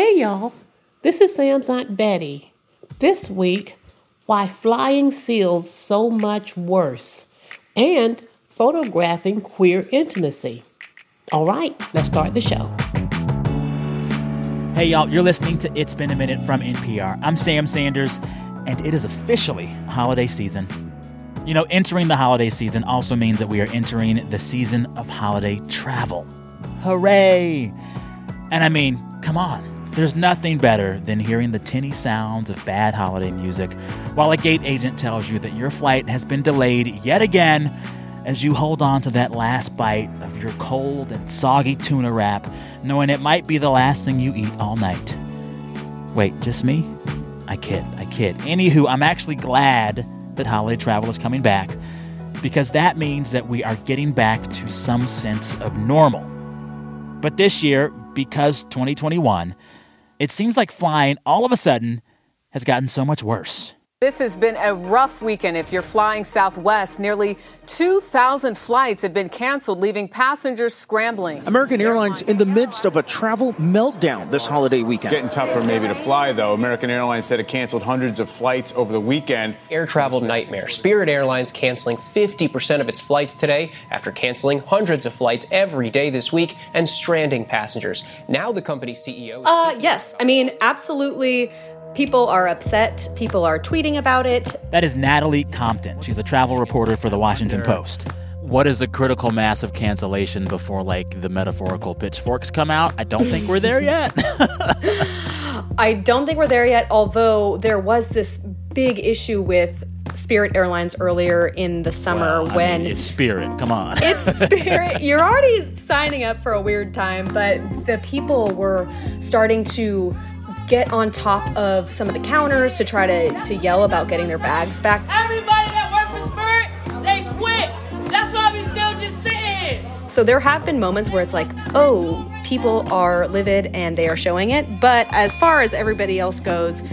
Hey y'all, this is Sam's Aunt Betty. This week, why flying feels so much worse and photographing queer intimacy. All right, let's start the show. Hey, y'all, you're listening to It's Been a Minute from NPR. I'm Sam Sanders, and it is officially holiday season. You know, entering the holiday season also means that we are entering the season of holiday travel. Hooray! And I mean, come on. There's nothing better than hearing the tinny sounds of bad holiday music while a gate agent tells you that your flight has been delayed yet again as you hold on to that last bite of your cold and soggy tuna wrap, knowing it might be the last thing you eat all night. Wait, just me? I kid, I kid. Anywho, I'm actually glad that holiday travel is coming back because that means that we are getting back to some sense of normal. But this year, because 2021, it seems like flying all of a sudden has gotten so much worse. This has been a rough weekend if you're flying Southwest. Nearly 2,000 flights have been canceled, leaving passengers scrambling. American Airlines in the midst of a travel meltdown this holiday weekend. Getting tougher maybe to fly, though. American Airlines said it canceled hundreds of flights over the weekend. Air travel nightmare. Spirit Airlines canceling 50% of its flights today after canceling hundreds of flights every day this week and stranding passengers. Now the company's CEO. Uh, yes. I mean, absolutely People are upset. People are tweeting about it. That is Natalie Compton. She's a travel reporter for the Washington Post. What is a critical mass of cancellation before, like, the metaphorical pitchforks come out? I don't think we're there yet. I don't think we're there yet, although there was this big issue with Spirit Airlines earlier in the summer well, when mean, it's Spirit. Come on, it's Spirit. You're already signing up for a weird time, but the people were starting to get on top of some of the counters to try to, to yell about getting their bags back. Everybody that works for Spirit, they quit. That's why we still just sitting here. So there have been moments where it's like, oh, people are livid and they are showing it. But as far as everybody else goes,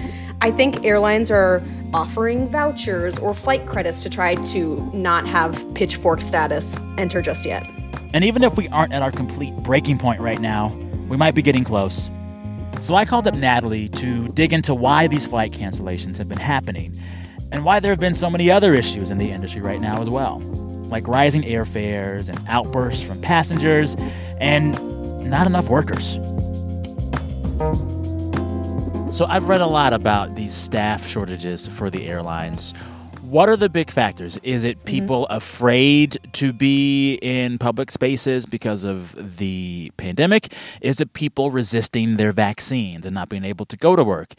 I think airlines are offering vouchers or flight credits to try to not have pitchfork status enter just yet. And even if we aren't at our complete breaking point right now, we might be getting close. So I called up Natalie to dig into why these flight cancellations have been happening and why there have been so many other issues in the industry right now as well, like rising airfares and outbursts from passengers and not enough workers. So I've read a lot about these staff shortages for the airlines. What are the big factors? Is it mm-hmm. people mm-hmm. afraid to be in public spaces because of the pandemic? Is it people resisting their vaccines and not being able to go to work?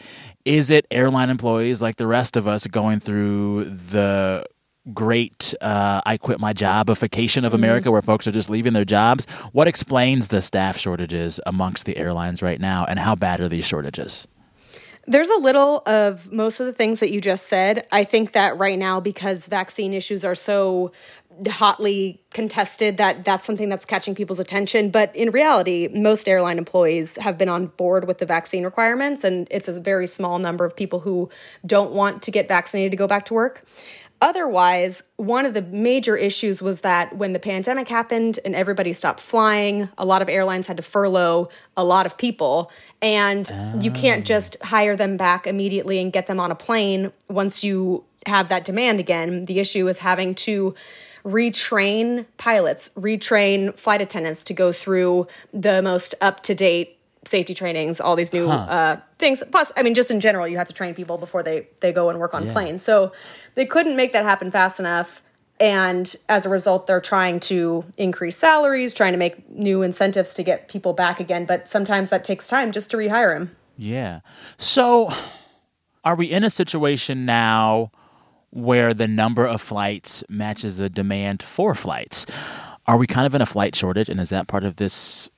Is it airline employees like the rest of us going through the great uh, I quit my jobification of mm-hmm. America mm-hmm. where folks are just leaving their jobs? What explains the staff shortages amongst the airlines right now, and how bad are these shortages? There's a little of most of the things that you just said. I think that right now, because vaccine issues are so hotly contested, that that's something that's catching people's attention. But in reality, most airline employees have been on board with the vaccine requirements, and it's a very small number of people who don't want to get vaccinated to go back to work. Otherwise, one of the major issues was that when the pandemic happened and everybody stopped flying, a lot of airlines had to furlough a lot of people. And you can't ah. just hire them back immediately and get them on a plane once you have that demand again. The issue is having to retrain pilots, retrain flight attendants to go through the most up to date safety trainings, all these new huh. uh, things. Plus, I mean, just in general, you have to train people before they they go and work on yeah. planes. So they couldn't make that happen fast enough. And as a result, they're trying to increase salaries, trying to make new incentives to get people back again. But sometimes that takes time just to rehire them. Yeah. So are we in a situation now where the number of flights matches the demand for flights? Are we kind of in a flight shortage? And is that part of this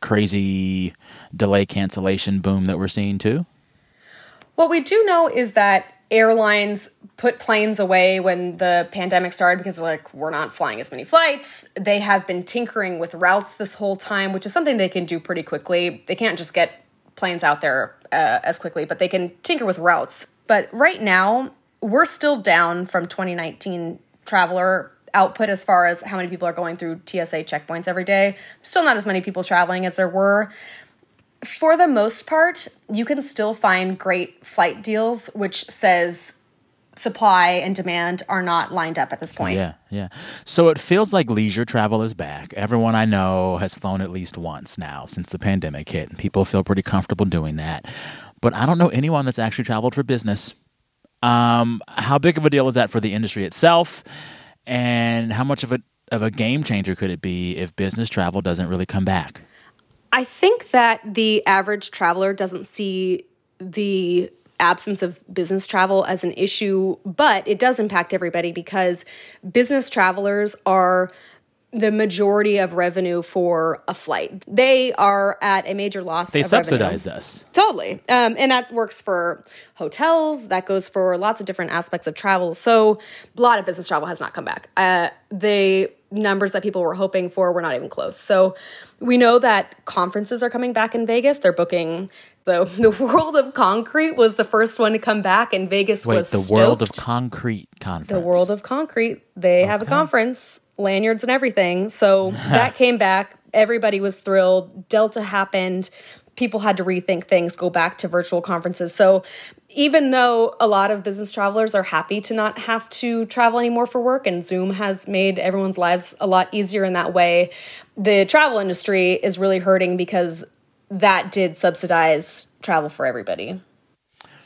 crazy delay cancellation boom that we're seeing too? What we do know is that airlines put planes away when the pandemic started because like we're not flying as many flights. They have been tinkering with routes this whole time which is something they can do pretty quickly. They can't just get planes out there uh, as quickly but they can tinker with routes. But right now we're still down from 2019 traveler output as far as how many people are going through TSA checkpoints every day. Still not as many people traveling as there were. For the most part, you can still find great flight deals, which says supply and demand are not lined up at this point. Yeah, yeah. So it feels like leisure travel is back. Everyone I know has flown at least once now since the pandemic hit, and people feel pretty comfortable doing that. But I don't know anyone that's actually traveled for business. Um, how big of a deal is that for the industry itself? And how much of a of a game changer could it be if business travel doesn't really come back? I think that the average traveler doesn't see the absence of business travel as an issue, but it does impact everybody because business travelers are the majority of revenue for a flight. They are at a major loss. They subsidize revenue. us. Totally. Um, and that works for hotels, that goes for lots of different aspects of travel. So a lot of business travel has not come back. Uh, the numbers that people were hoping for were not even close. So we know that conferences are coming back in Vegas. They're booking the the World of Concrete was the first one to come back, and Vegas Wait, was the stoked. World of Concrete conference. The World of Concrete. They have a conference, lanyards and everything. So that came back. Everybody was thrilled. Delta happened. People had to rethink things, go back to virtual conferences. So even though a lot of business travelers are happy to not have to travel anymore for work and Zoom has made everyone's lives a lot easier in that way, the travel industry is really hurting because that did subsidize travel for everybody.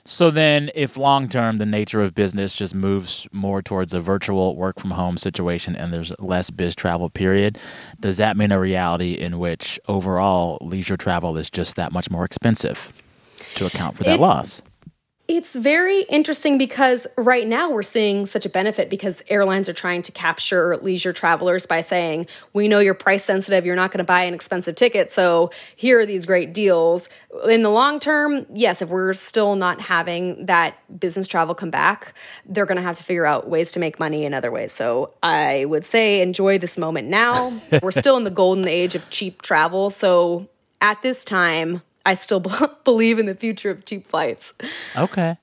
So then, if long term the nature of business just moves more towards a virtual work from home situation and there's less biz travel period, does that mean a reality in which overall leisure travel is just that much more expensive to account for that It- loss? It's very interesting because right now we're seeing such a benefit because airlines are trying to capture leisure travelers by saying, we know you're price sensitive, you're not going to buy an expensive ticket, so here are these great deals. In the long term, yes, if we're still not having that business travel come back, they're going to have to figure out ways to make money in other ways. So I would say enjoy this moment now. we're still in the golden age of cheap travel, so at this time, I still believe in the future of cheap flights. Okay.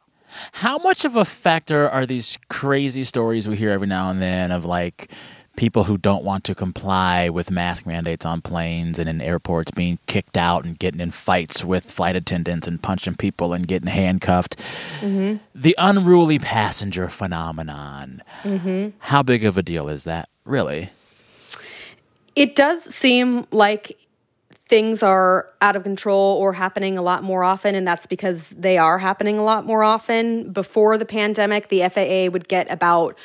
How much of a factor are these crazy stories we hear every now and then of like people who don't want to comply with mask mandates on planes and in airports being kicked out and getting in fights with flight attendants and punching people and getting handcuffed? Mm-hmm. The unruly passenger phenomenon. Mm-hmm. How big of a deal is that, really? it does seem like things are out of control or happening a lot more often and that's because they are happening a lot more often. Before the pandemic the FAA would get about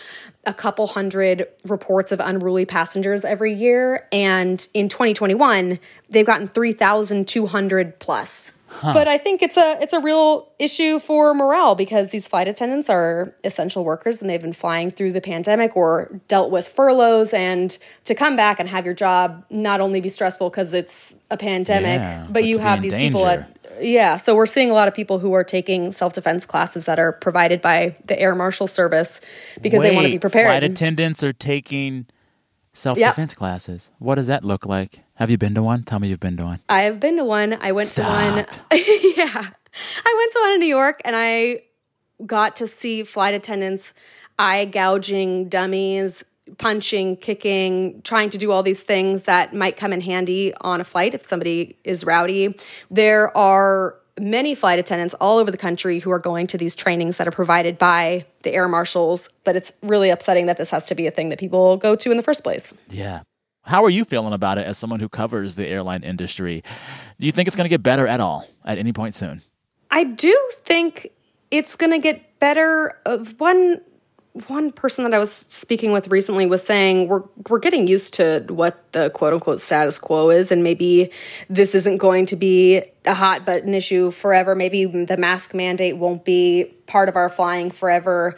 a couple hundred reports of unruly passengers every year and in 2021 they've gotten 3200 plus but I think it's a it's a real issue for morale because these flight attendants are essential workers and they've been flying through the pandemic or dealt with furloughs and to come back and have your job not only be stressful because it's a pandemic, Yeah, but, but you have these people at yeah. So we're seeing a lot of people who are taking self defense classes that are provided by the Air Marshal Service because they want to be prepared. Flight attendants are taking self defense classes. What does that look like? Have you been to one? Tell me you've been to one. I have been to one. I went to one. Yeah. I went to one in New York and I got to see flight attendants eye gouging dummies, punching, kicking, trying to do all these things that might come in handy on a flight if somebody is rowdy. There are many flight attendants all over the country who are going to these trainings that are provided by the air marshals, but it's really upsetting that this has to be a thing that people go to in the first place. Yeah. How are you feeling about it as someone who covers the airline industry? Do you think it's going to get better at all at any point soon? I do think it's going to get better. One one person that I was speaking with recently was saying we're we're getting used to what the quote unquote status quo is, and maybe this isn't going to be a hot button issue forever. Maybe the mask mandate won't be part of our flying forever.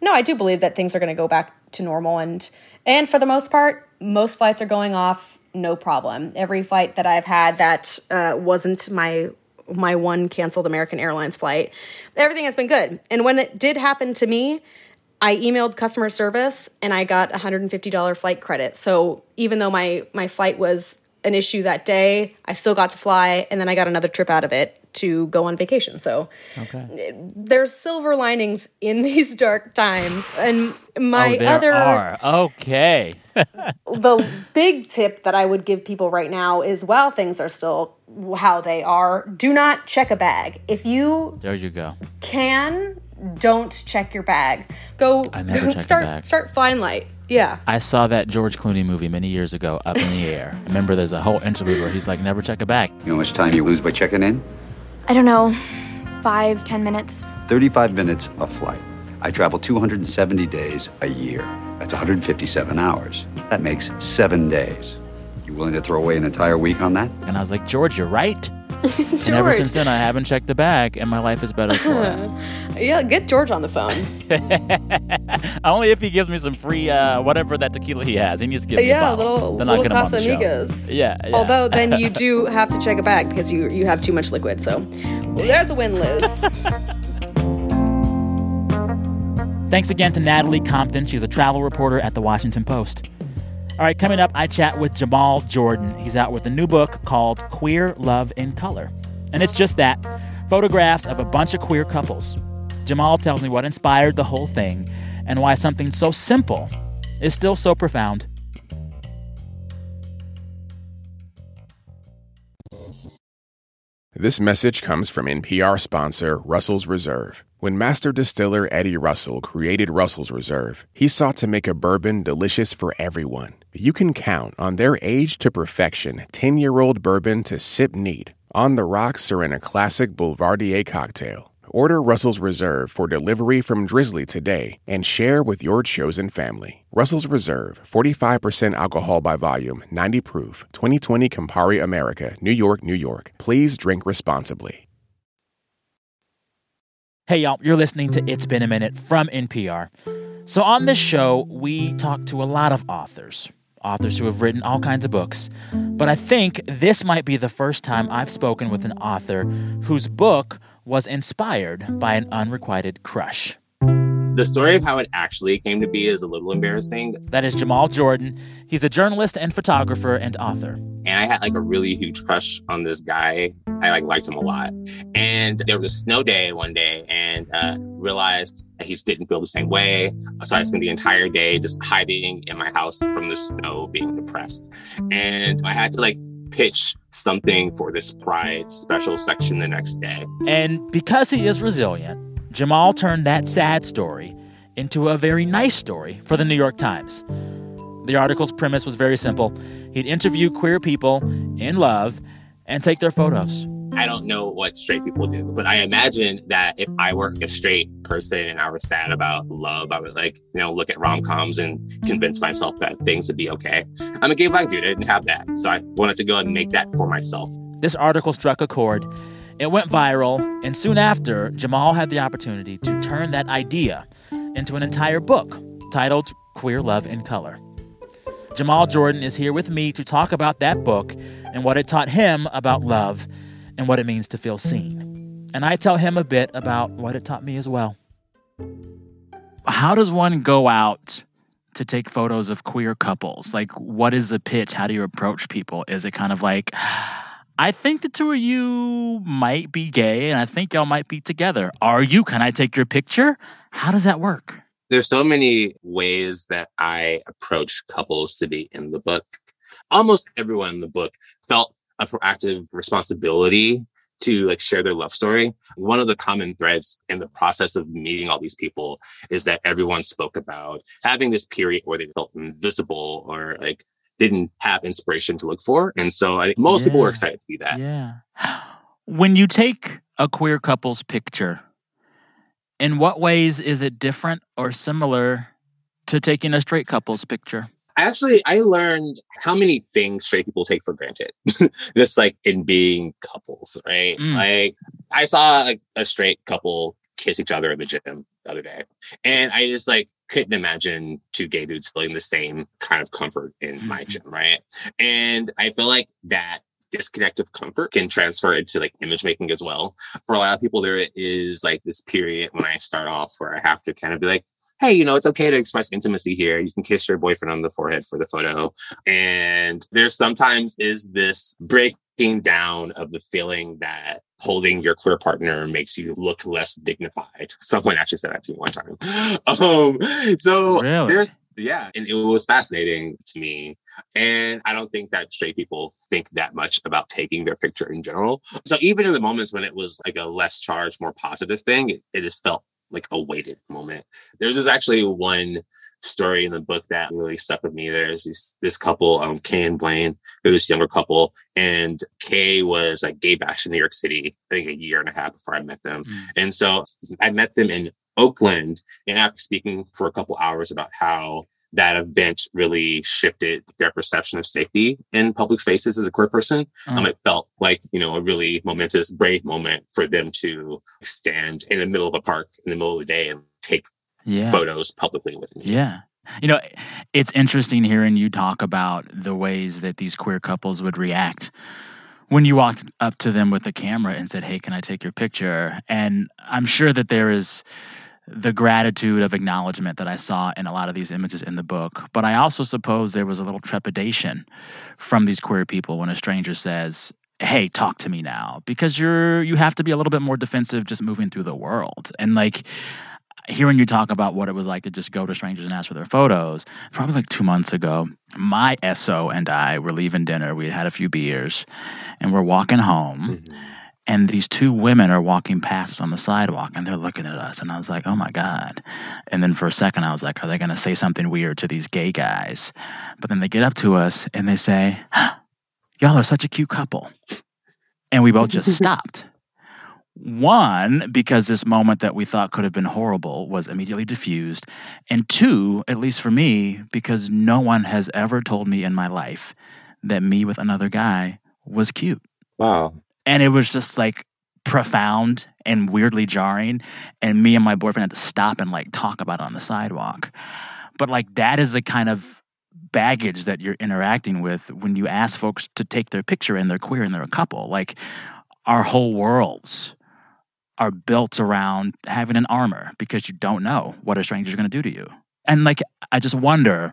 No, I do believe that things are going to go back to normal, and and for the most part, most flights are going off no problem. Every flight that I've had that uh, wasn't my my one canceled American Airlines flight, everything has been good. And when it did happen to me, I emailed customer service and I got $150 flight credit. So even though my my flight was an issue that day. I still got to fly, and then I got another trip out of it to go on vacation. So okay. there's silver linings in these dark times. And my oh, there other are. okay. the big tip that I would give people right now is while things are still how they are, do not check a bag. If you There you go. can don't check your bag. Go start start flying light. Yeah. I saw that George Clooney movie many years ago, Up in the Air. Remember, there's a whole interview where he's like, never check a bag. You know how much time you lose by checking in? I don't know, five, ten minutes. 35 minutes a flight. I travel 270 days a year. That's 157 hours. That makes seven days. You willing to throw away an entire week on that? And I was like, George, you're right. and ever since then, I haven't checked the bag, and my life is better for it. yeah, get George on the phone. Only if he gives me some free uh, whatever that tequila he has. He needs to give me yeah, a bottle. little then little him the Casamigos. Yeah, yeah. Although then you do have to check a bag because you you have too much liquid. So well, there's a win lose. Thanks again to Natalie Compton. She's a travel reporter at the Washington Post. All right, coming up, I chat with Jamal Jordan. He's out with a new book called Queer Love in Color. And it's just that photographs of a bunch of queer couples. Jamal tells me what inspired the whole thing and why something so simple is still so profound. This message comes from NPR sponsor Russell's Reserve. When master distiller Eddie Russell created Russell's Reserve, he sought to make a bourbon delicious for everyone. You can count on their age to perfection 10 year old bourbon to sip neat, on the rocks, or in a classic Boulevardier cocktail. Order Russell's Reserve for delivery from Drizzly today and share with your chosen family. Russell's Reserve, 45% alcohol by volume, 90 proof, 2020 Campari America, New York, New York. Please drink responsibly. Hey, y'all, you're listening to It's Been a Minute from NPR. So, on this show, we talk to a lot of authors, authors who have written all kinds of books. But I think this might be the first time I've spoken with an author whose book was inspired by an unrequited crush. The story of how it actually came to be is a little embarrassing. That is Jamal Jordan. He's a journalist and photographer and author. And I had like a really huge crush on this guy. I like liked him a lot. And there was a snow day one day and uh, realized he just didn't feel the same way. So I spent the entire day just hiding in my house from the snow, being depressed. And I had to like pitch something for this Pride special section the next day. And because he is resilient, Jamal turned that sad story into a very nice story for the New York Times. The article's premise was very simple he'd interview queer people in love and take their photos. I don't know what straight people do, but I imagine that if I were a straight person and I was sad about love, I would like, you know, look at rom coms and convince myself that things would be okay. I'm a gay black dude. I didn't have that. So I wanted to go and make that for myself. This article struck a chord. It went viral, and soon after, Jamal had the opportunity to turn that idea into an entire book titled Queer Love in Color. Jamal Jordan is here with me to talk about that book and what it taught him about love and what it means to feel seen. And I tell him a bit about what it taught me as well. How does one go out to take photos of queer couples? Like, what is the pitch? How do you approach people? Is it kind of like, I think the two of you might be gay and I think y'all might be together. Are you? Can I take your picture? How does that work? There's so many ways that I approach couples to be in the book. Almost everyone in the book felt a proactive responsibility to like share their love story. One of the common threads in the process of meeting all these people is that everyone spoke about having this period where they felt invisible or like didn't have inspiration to look for. And so I think most yeah. people were excited to be that. Yeah. When you take a queer couple's picture, in what ways is it different or similar to taking a straight couple's picture? Actually i learned how many things straight people take for granted just like in being couples right mm. like i saw a, a, straight couple kiss each other in the gym the other day and i just like couldn't imagine two gay dudes feeling the same kind of comfort in my mm-hmm. gym right and i feel like that disconnect of comfort can transfer into like image making as well for a lot of people there is like this period when i start off where i have to kind of be like hey, you know, it's okay to express intimacy here. You can kiss your boyfriend on the forehead for the photo. And there sometimes is this breaking down of the feeling that holding your queer partner makes you look less dignified. Someone actually said that to me one time. Um, so Really? there's, yeah, and it was fascinating to me. And I don't think that straight people think that much about taking their picture in general. So even in the moments when it was like a less charged, more positive thing, it, it just felt like a weighted moment. There's just actually one story in the book that really stuck with me. There's this this couple, um, Kay and Blaine. They're this younger couple, and Kay was like gay bash in New York City, I think a year and a half before I met them. And so I met them in Oakland, and after speaking for a couple hours about how that event really shifted their perception of safety in public spaces as a queer person. Um, Mm. it felt like, you know, a really momentous, brave moment for them to stand in the middle of a park in the middle of the day and take Yeah. photos publicly with me. Yeah. You know, it's interesting hearing you talk about the ways that these queer couples would react when you walked up to them with the camera and said, Hey, can I take your picture? And I'm sure that there is the gratitude of acknowledgement that I saw in a lot of these images in the book. But I also suppose there was a little trepidation from these queer people when a stranger says, Hey, talk to me now. Because you're you have to be a little bit more defensive just moving through the world. And like hearing you talk about what it was like to just go to strangers and ask for their photos, probably like two months ago, my SO and I were leaving dinner. We had had a few beers and we're walking home. Mm-hmm. And these two women are walking past us on the sidewalk and they're looking at us. And I was like, oh my God. And then for a second, I was like, are they going to say something weird to these gay guys? But then they get up to us and they say, y'all are such a cute couple. And we both just stopped. One, because this moment that we thought could have been horrible was immediately diffused. And two, at least for me, because no one has ever told me in my life that me with another guy was cute. Wow. And it was just like profound and weirdly jarring. And me and my boyfriend had to stop and like talk about it on the sidewalk. But like that is the kind of baggage that you're interacting with when you ask folks to take their picture and they're queer and they're a couple. Like our whole worlds are built around having an armor because you don't know what a stranger is going to do to you. And like, I just wonder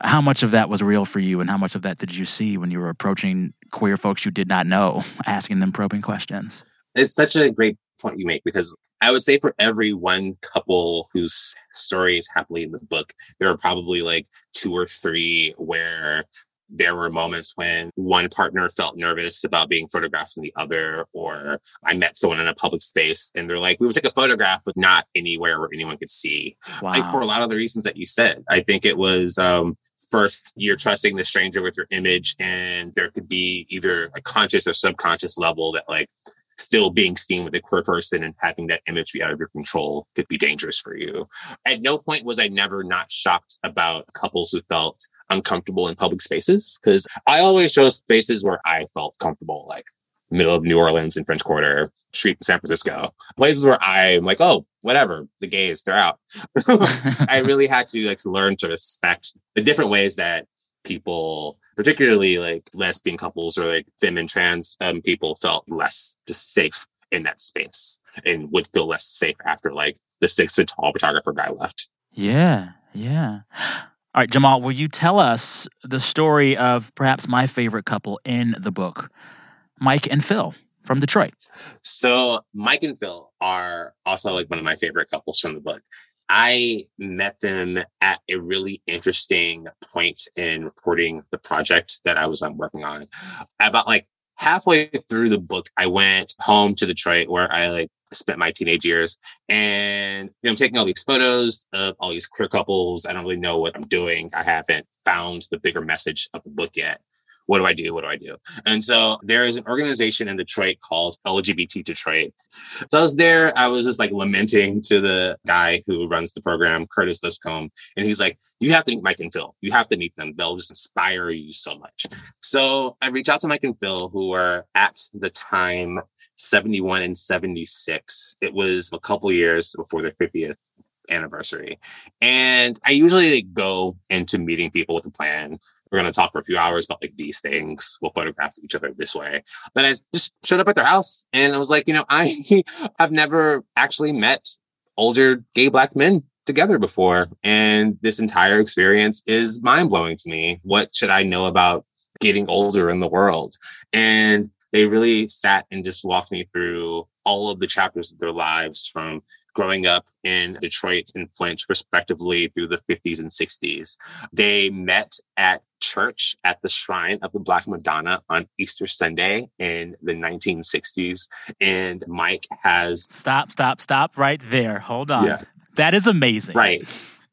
how much of that was real for you and how much of that did you see when you were approaching queer folks you did not know, asking them probing questions? It's such a great point you make because I would say for every one couple whose story is happily in the book, there are probably like two or three where there were moments when one partner felt nervous about being photographed from the other, or I met someone in a public space and they're like, we would take a photograph, but not anywhere where anyone could see. Like for a lot of the reasons that you said, I think it was um, first you're trusting the stranger with your image, and there could be either a conscious or subconscious level that like still being seen with a queer person and having that image be out of your control could be dangerous for you. At no point was I never not shocked about couples who felt uncomfortable in public spaces because I always chose spaces where I felt comfortable, like middle of New Orleans and French Quarter, street in San Francisco, places where I'm like, oh, whatever, the gays, they're out. I really had to like learn to respect the different ways that people, particularly like lesbian couples or like femme and trans um, people, felt less just safe in that space and would feel less safe after like the six foot tall photographer guy left. Yeah, yeah. All right, Jamal, will you tell us the story of perhaps my favorite couple in the book, Mike and Phil from Detroit? So Mike and Phil are also like one of my favorite couples from the book. I met them at a really interesting point in reporting the project that I was um, working on. About like halfway through the book, I went home to Detroit where I like spent my teenage years and you know, I'm taking all these photos of all these queer couples. I don't really know what I'm doing. I haven't found the bigger message of the book yet. What do I do? What do I do? And so there is an organization in Detroit called LGBT Detroit. So I was there. I was just like lamenting to the guy who runs the program, Curtis Lipscomb. And he's like, you have to meet Mike and Phil. You have to meet them. They'll just inspire you so much. So I reached out to Mike and Phil, who were at the time 71 and 76. It was a couple years before their 50th anniversary. And I usually go into meeting people with a plan. We're going to talk for a few hours about like these things. We'll photograph each other this way. But I just showed up at their house and I was like, you know, I have never actually met older gay black men together before. And this entire experience is mind blowing to me. What should I know about getting older in the world? And they really sat and just walked me through all of the chapters of their lives from growing up in Detroit and Flint, respectively, through the 50s and 60s. They met at church at the Shrine of the Black Madonna on Easter Sunday in the 1960s. And Mike has. Stop, stop, stop right there. Hold on. Yeah. That is amazing. Right.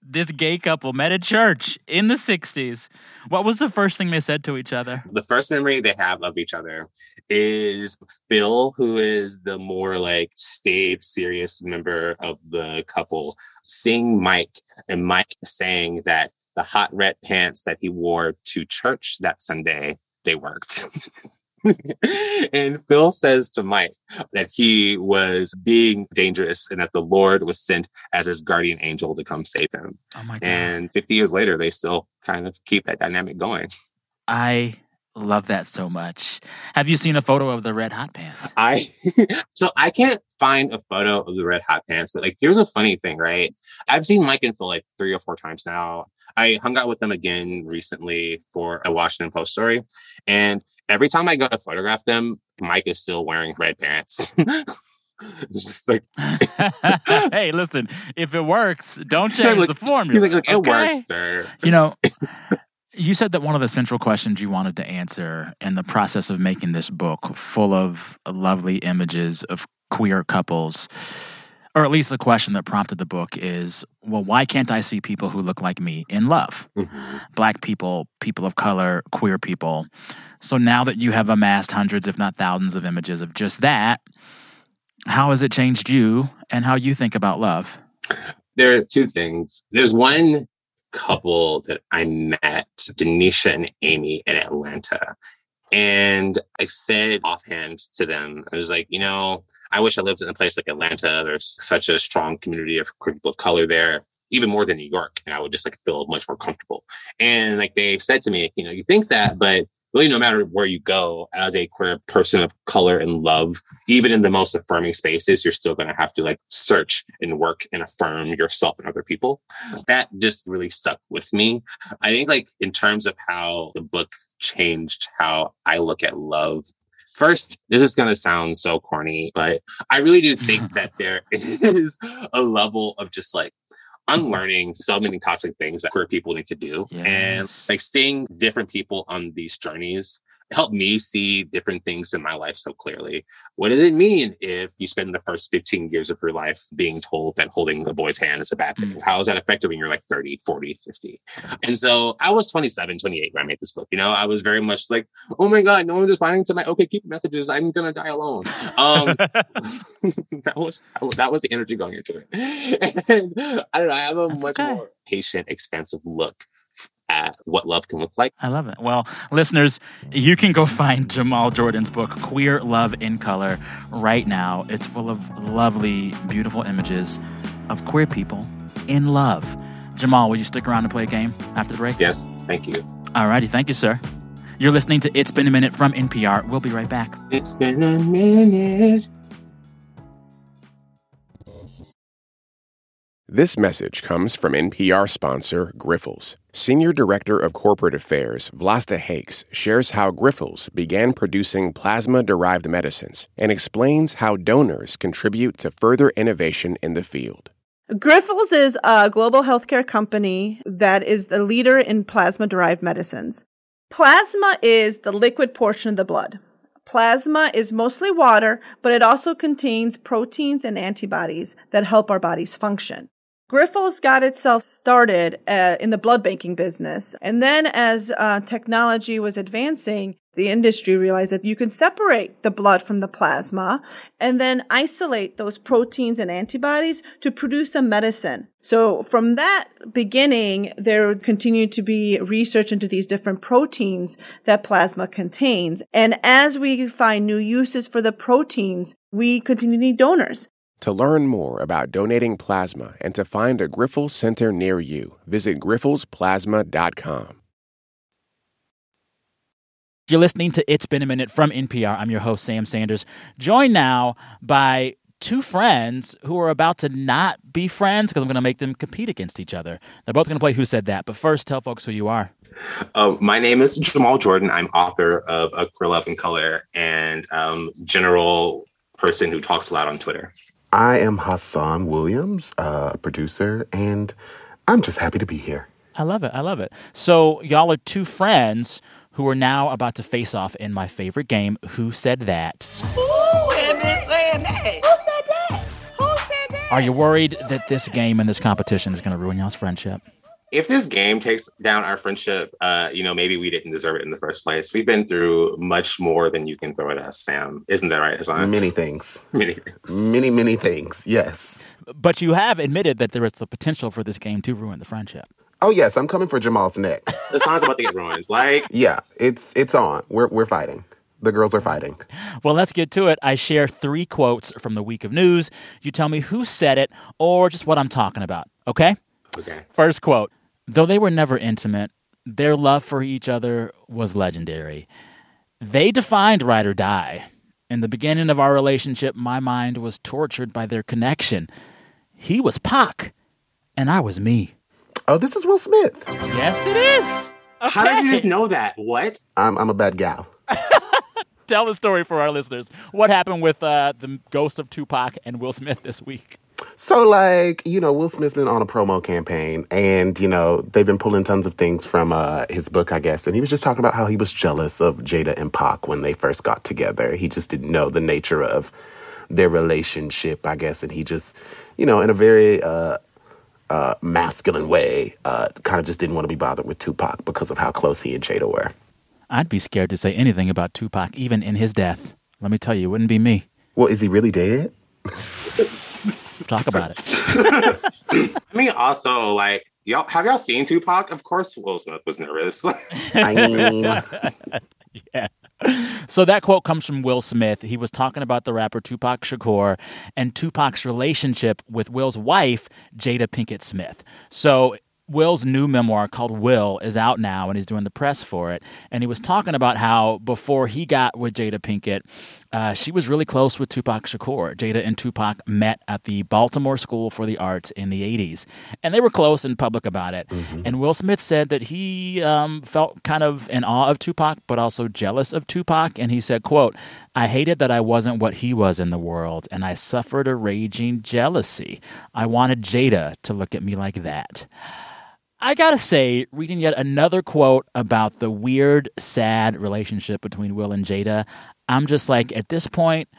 This gay couple met at church in the 60s. What was the first thing they said to each other? The first memory they have of each other is Phil, who is the more like staid, serious member of the couple, seeing Mike and Mike saying that the hot red pants that he wore to church that Sunday, they worked. and Phil says to Mike that he was being dangerous and that the Lord was sent as his guardian angel to come save him. Oh my God. And 50 years later, they still kind of keep that dynamic going. I love that so much. Have you seen a photo of the red hot pants? I so I can't find a photo of the red hot pants, but like here's a funny thing, right? I've seen Mike and Phil like three or four times now. I hung out with them again recently for a Washington Post story. And every time I go to photograph them, Mike is still wearing red pants. just like hey listen if it works don't change like, the formula he's like, like it okay? works sir you know you said that one of the central questions you wanted to answer in the process of making this book, full of lovely images of queer couples, or at least the question that prompted the book is well, why can't I see people who look like me in love? Mm-hmm. Black people, people of color, queer people. So now that you have amassed hundreds, if not thousands, of images of just that, how has it changed you and how you think about love? There are two things. There's one couple that I met, Denisha and Amy in Atlanta. And I said offhand to them, I was like, you know, I wish I lived in a place like Atlanta. There's such a strong community of people of color there, even more than New York. And I would just like feel much more comfortable. And like they said to me, you know, you think that, but really no matter where you go as a queer person of color and love even in the most affirming spaces you're still going to have to like search and work and affirm yourself and other people that just really stuck with me i think like in terms of how the book changed how i look at love First, this is going to sound so corny, but I really do think that there is a level of just like unlearning so many toxic things that queer people need to do. Yes. And like seeing different people on these journeys helped me see different things in my life so clearly. What does it mean if you spend the first 15 years of your life being told that holding a boy's hand is a bad thing? Mm. How is that effective when you're like 30, 40, 50? And so I was 27, 28 when I made this book. You know, I was very much like, oh my God, no one's responding to my okay, keep messages. I'm going to die alone. Um, that was that was the energy going into it. And I don't know, I have a That's much okay. more patient, expansive look at what love can look like. I love it. Well, listeners, you can go find Jamal Jordan's book, Queer Love in Color, right now. It's full of lovely, beautiful images of queer people in love. Jamal, will you stick around to play a game after the break? Yes, thank you. All righty, thank you, sir. You're listening to It's Been a Minute from NPR. We'll be right back. It's been a minute. This message comes from NPR sponsor Grifols. Senior Director of Corporate Affairs Vlasta Hakes shares how Grifols began producing plasma derived medicines and explains how donors contribute to further innovation in the field. Grifols is a global healthcare company that is the leader in plasma derived medicines. Plasma is the liquid portion of the blood. Plasma is mostly water, but it also contains proteins and antibodies that help our bodies function. Grifols got itself started uh, in the blood banking business. And then as uh, technology was advancing, the industry realized that you can separate the blood from the plasma and then isolate those proteins and antibodies to produce a medicine. So from that beginning, there continued to be research into these different proteins that plasma contains. And as we find new uses for the proteins, we continue to need donors. To learn more about donating plasma and to find a Grifols Center near you, visit grifolsplasma.com. You're listening to It's Been a Minute from NPR. I'm your host, Sam Sanders, joined now by two friends who are about to not be friends because I'm going to make them compete against each other. They're both going to play Who Said That. But first, tell folks who you are. Uh, my name is Jamal Jordan. I'm author of A Queer Love and Color and um, general person who talks a lot on Twitter. I am Hassan Williams, uh, producer, and I'm just happy to be here. I love it. I love it. So, y'all are two friends who are now about to face off in my favorite game, Who Said That? Who am saying that? Who said that? Who said that? Are you worried that this game and this competition is going to ruin y'all's friendship? If this game takes down our friendship, uh, you know, maybe we didn't deserve it in the first place. We've been through much more than you can throw at us, Sam. Isn't that right, Hassan? Many things. Many things. Many, many things. Yes. But you have admitted that there is the potential for this game to ruin the friendship. Oh yes, I'm coming for Jamal's neck. The song's about to get ruined. Like, yeah, it's it's on. We're we're fighting. The girls are fighting. Well, let's get to it. I share three quotes from the week of news. You tell me who said it or just what I'm talking about, okay? Okay. First quote Though they were never intimate, their love for each other was legendary. They defined ride or die. In the beginning of our relationship, my mind was tortured by their connection. He was Pac, and I was me. Oh, this is Will Smith. Yes, it is. Okay. How did you just know that? What? I'm I'm a bad gal. Tell the story for our listeners. What happened with uh, the ghost of Tupac and Will Smith this week? So, like, you know, Will Smith's been on a promo campaign, and you know they've been pulling tons of things from uh, his book, I guess. And he was just talking about how he was jealous of Jada and Pac when they first got together. He just didn't know the nature of their relationship, I guess, and he just, you know, in a very uh, uh, masculine way, uh, kind of just didn't want to be bothered with Tupac because of how close he and Jada were. I'd be scared to say anything about Tupac, even in his death. Let me tell you, it wouldn't be me. Well, is he really dead? Talk about it. I mean, also, like, y'all have y'all seen Tupac? Of course, Will Smith was nervous. I mean, yeah. So that quote comes from Will Smith. He was talking about the rapper Tupac Shakur and Tupac's relationship with Will's wife, Jada Pinkett Smith. So Will's new memoir called Will is out now and he's doing the press for it. And he was talking about how before he got with Jada Pinkett, uh, she was really close with Tupac Shakur. Jada and Tupac met at the Baltimore School for the Arts in the 80s. And they were close in public about it. Mm-hmm. And Will Smith said that he um, felt kind of in awe of Tupac, but also jealous of Tupac. And he said, quote, I hated that I wasn't what he was in the world, and I suffered a raging jealousy. I wanted Jada to look at me like that. I gotta say, reading yet another quote about the weird, sad relationship between Will and Jada, I'm just like, at this point,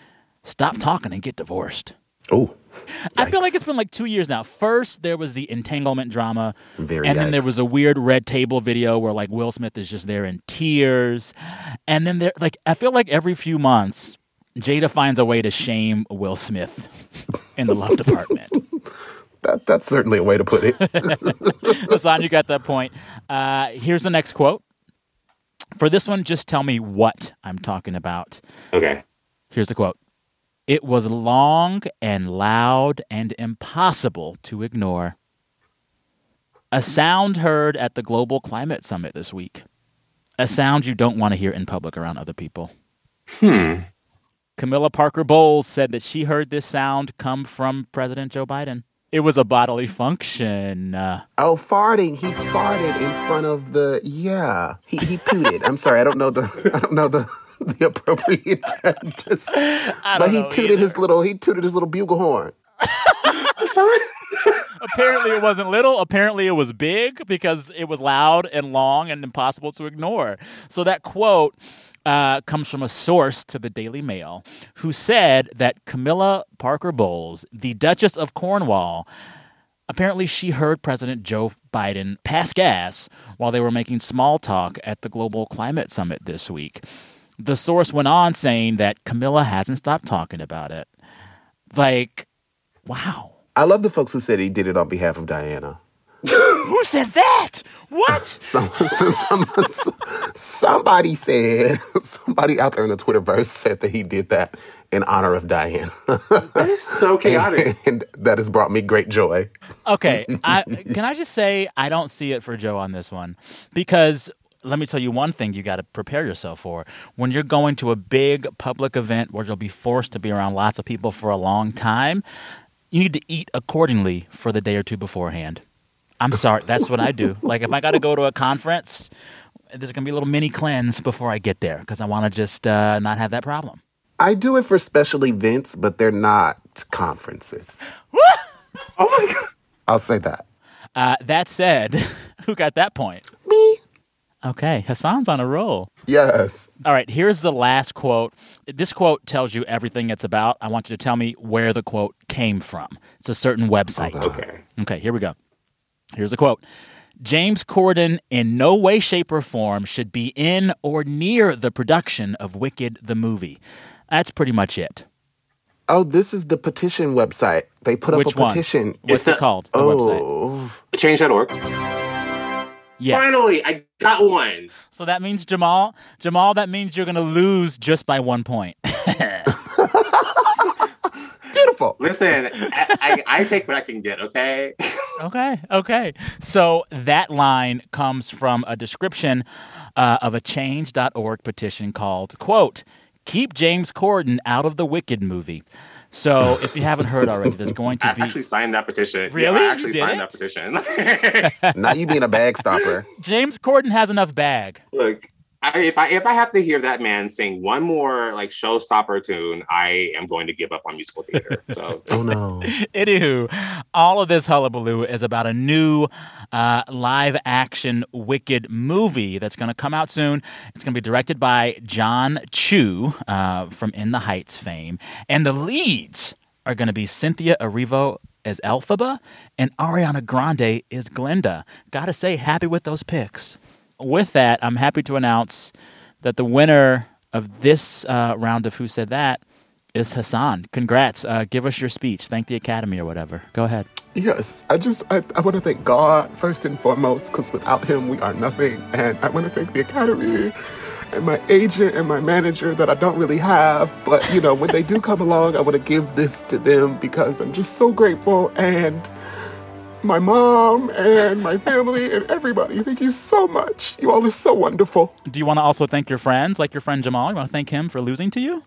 stop talking and get divorced. Oh. I feel like it's been like two years now. First, there was the entanglement drama. Very and then there was a weird red table video where like Will Smith is just there in tears. And then there, like, I feel like every few months, Jada finds a way to shame Will Smith in the love department. that that's certainly a way to put it. Hassan, you got that point. Uh, here's the next quote. For this one, just tell me what I'm talking about. okay. Here's the quote It was long and loud and impossible to ignore. A sound heard at the Global Climate Summit this week. A sound you don't want to hear in public around other people. Hmm. Camilla Parker Bowles said that she heard this sound come from President Joe Biden. It was a bodily function. Oh, farting. He farted in front of the yeah. He he pooted. I'm sorry, I don't know the I don't know the the appropriate term to say. I But don't he know tooted either. his little he tooted his little bugle horn. apparently it wasn't little apparently it was big because it was loud and long and impossible to ignore so that quote uh, comes from a source to the Daily Mail who said that Camilla Parker Bowles, the Duchess of Cornwall, apparently she heard President Joe Biden pass gas while they were making small talk at the Global Climate Summit this week. The source went on saying that Camilla hasn't stopped talking about it. Like, wow. I love the folks who said he did it on behalf of Diana. Who said that? What? Some, some, some, somebody said, somebody out there in the Twitterverse said that he did that in honor of Diana. That is so chaotic. and that has brought me great joy. Okay, I, can I just say I don't see it for Joe on this one because let me tell you one thing you got to prepare yourself for. When you're going to a big public event where you'll be forced to be around lots of people for a long time, you need to eat accordingly for the day or two beforehand. I'm sorry, that's what I do. Like if I got to go to a conference, there's going to be a little mini cleanse before I get there because I want to just uh, not have that problem. I do it for special events, but they're not conferences. oh my God. I'll say that. Uh, that said, who got that point? Me. Okay, Hassan's on a roll. Yes. All right, here's the last quote. This quote tells you everything it's about. I want you to tell me where the quote came from. It's a certain website. Okay. Okay, here we go. Here's a quote James Corden, in no way, shape, or form, should be in or near the production of Wicked the movie. That's pretty much it. Oh, this is the petition website. They put Which up a one? petition. What's it called? The oh. website. Oh, Change.org. Yes. Finally, I got one. So that means Jamal, Jamal, that means you're going to lose just by one point. beautiful. Listen, I, I, I take what I can get, okay? Okay, okay. So that line comes from a description uh, of a change.org petition called, quote, Keep James Corden out of the Wicked movie. So if you haven't heard already, there's going to I be. actually signed that petition. Really? Yeah, You I actually did signed it? that petition. Not you being a bag stopper. James Corden has enough bag. Look, I, if I if I have to hear that man sing one more like showstopper tune, I am going to give up on musical theater. So Oh no. Anywho, all of this hullabaloo is about a new uh, live action Wicked movie that's going to come out soon. It's going to be directed by Jon Chu uh, from In the Heights fame. And the leads are going to be Cynthia Erivo as Elphaba and Ariana Grande is Glinda. Gotta say, happy with those picks. With that, I'm happy to announce that the winner of this uh, round of Who Said That is Hassan. Congrats. Uh, give us your speech. Thank the Academy or whatever. Go ahead. Yes, I just I, I want to thank God first and foremost because without Him we are nothing, and I want to thank the Academy and my agent and my manager that I don't really have, but you know when they do come along, I want to give this to them because I'm just so grateful and my mom and my family and everybody. Thank you so much. You all are so wonderful. Do you want to also thank your friends, like your friend Jamal? You want to thank him for losing to you?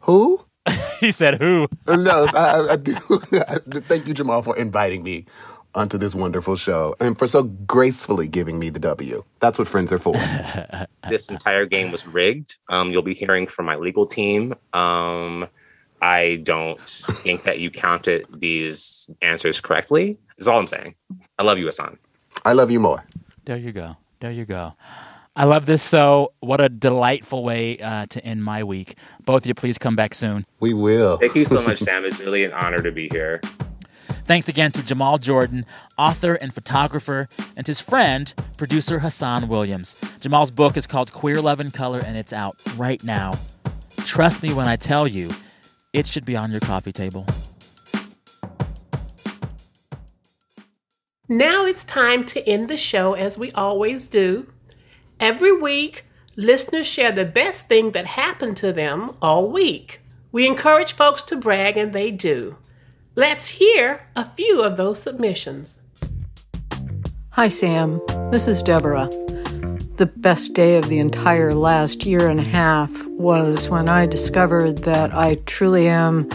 Who? he said who? no, I, I do. Thank you, Jamal, for inviting me onto this wonderful show and for so gracefully giving me the W. That's what friends are for. this entire game was rigged. Um, you'll be hearing from my legal team. Um, I don't think that you counted these answers correctly. Is all I'm saying. I love you, Hassan. I love you more. There you go. There you go. I love this so. What a delightful way uh, to end my week. Both of you, please come back soon. We will. Thank you so much, Sam. It's really an honor to be here. Thanks again to Jamal Jordan, author and photographer, and his friend, producer Hassan Williams. Jamal's book is called Queer Love in Color, and it's out right now. Trust me when I tell you, it should be on your coffee table. Now it's time to end the show as we always do. Every week, listeners share the best thing that happened to them all week. We encourage folks to brag, and they do. Let's hear a few of those submissions. Hi, Sam. This is Deborah. The best day of the entire last year and a half was when I discovered that I truly am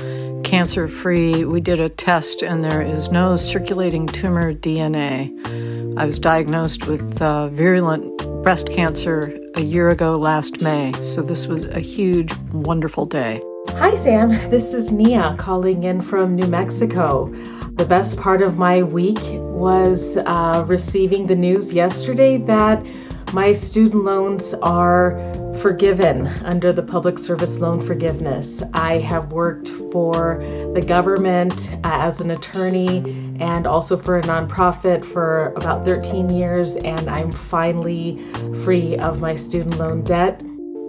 cancer free. We did a test and there is no circulating tumor DNA. I was diagnosed with uh, virulent breast cancer a year ago last May, so this was a huge, wonderful day. Hi, Sam. This is Nia calling in from New Mexico. The best part of my week was uh, receiving the news yesterday that my student loans are forgiven under the public service loan forgiveness. I have worked for the government as an attorney and also for a nonprofit for about 13 years, and I'm finally free of my student loan debt.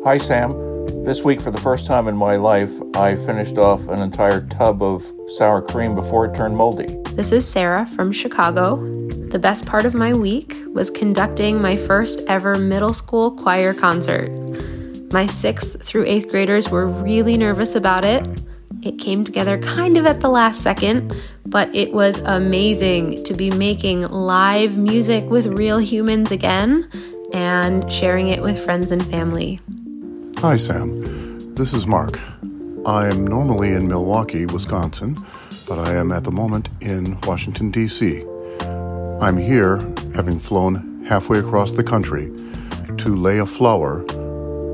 Hi, Sam. This week, for the first time in my life, I finished off an entire tub of sour cream before it turned moldy. This is Sarah from Chicago. The best part of my week was conducting my first ever middle school choir concert. My sixth through eighth graders were really nervous about it. It came together kind of at the last second, but it was amazing to be making live music with real humans again. and sharing it with friends and family. Hi, Sam. This is Mark. I am normally in Milwaukee, Wisconsin, but I am at the moment in Washington, D.C. I'm here, having flown halfway across the country, to lay a flower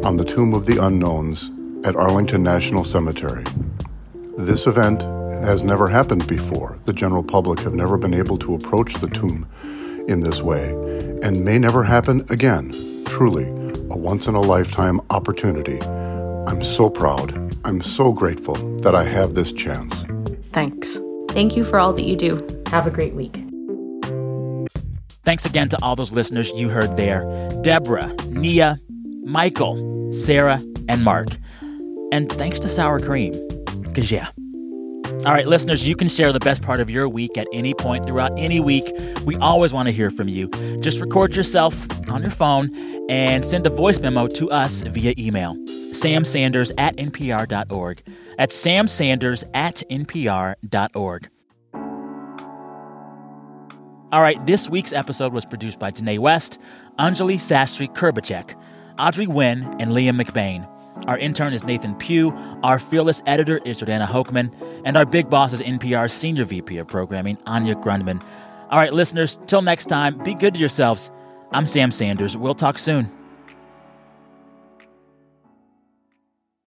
on the Tomb of the Unknowns at Arlington National Cemetery. This event has never happened before. The general public have never been able to approach the tomb in this way and may never happen again. Truly, a once in a lifetime opportunity. I'm so proud. I'm so grateful that I have this chance. Thanks. Thank you for all that you do. Have a great week. Thanks again to all those listeners you heard there Deborah, Nia, Michael, Sarah, and Mark. And thanks to Sour Cream, because yeah. All right, listeners, you can share the best part of your week at any point throughout any week. We always want to hear from you. Just record yourself on your phone and send a voice memo to us via email. samsanders at npr.org. That's samsanders at npr.org. All right, this week's episode was produced by Janae West, Anjuli Sastry Krbechek, Audrey Nguyen, and Liam McBain. Our intern is Nathan Pugh. Our fearless editor is Jordana Hochman. And our big boss is NPR's Senior VP of Programming, Anya Grundmann. All right, listeners, till next time, be good to yourselves. I'm Sam Sanders. We'll talk soon.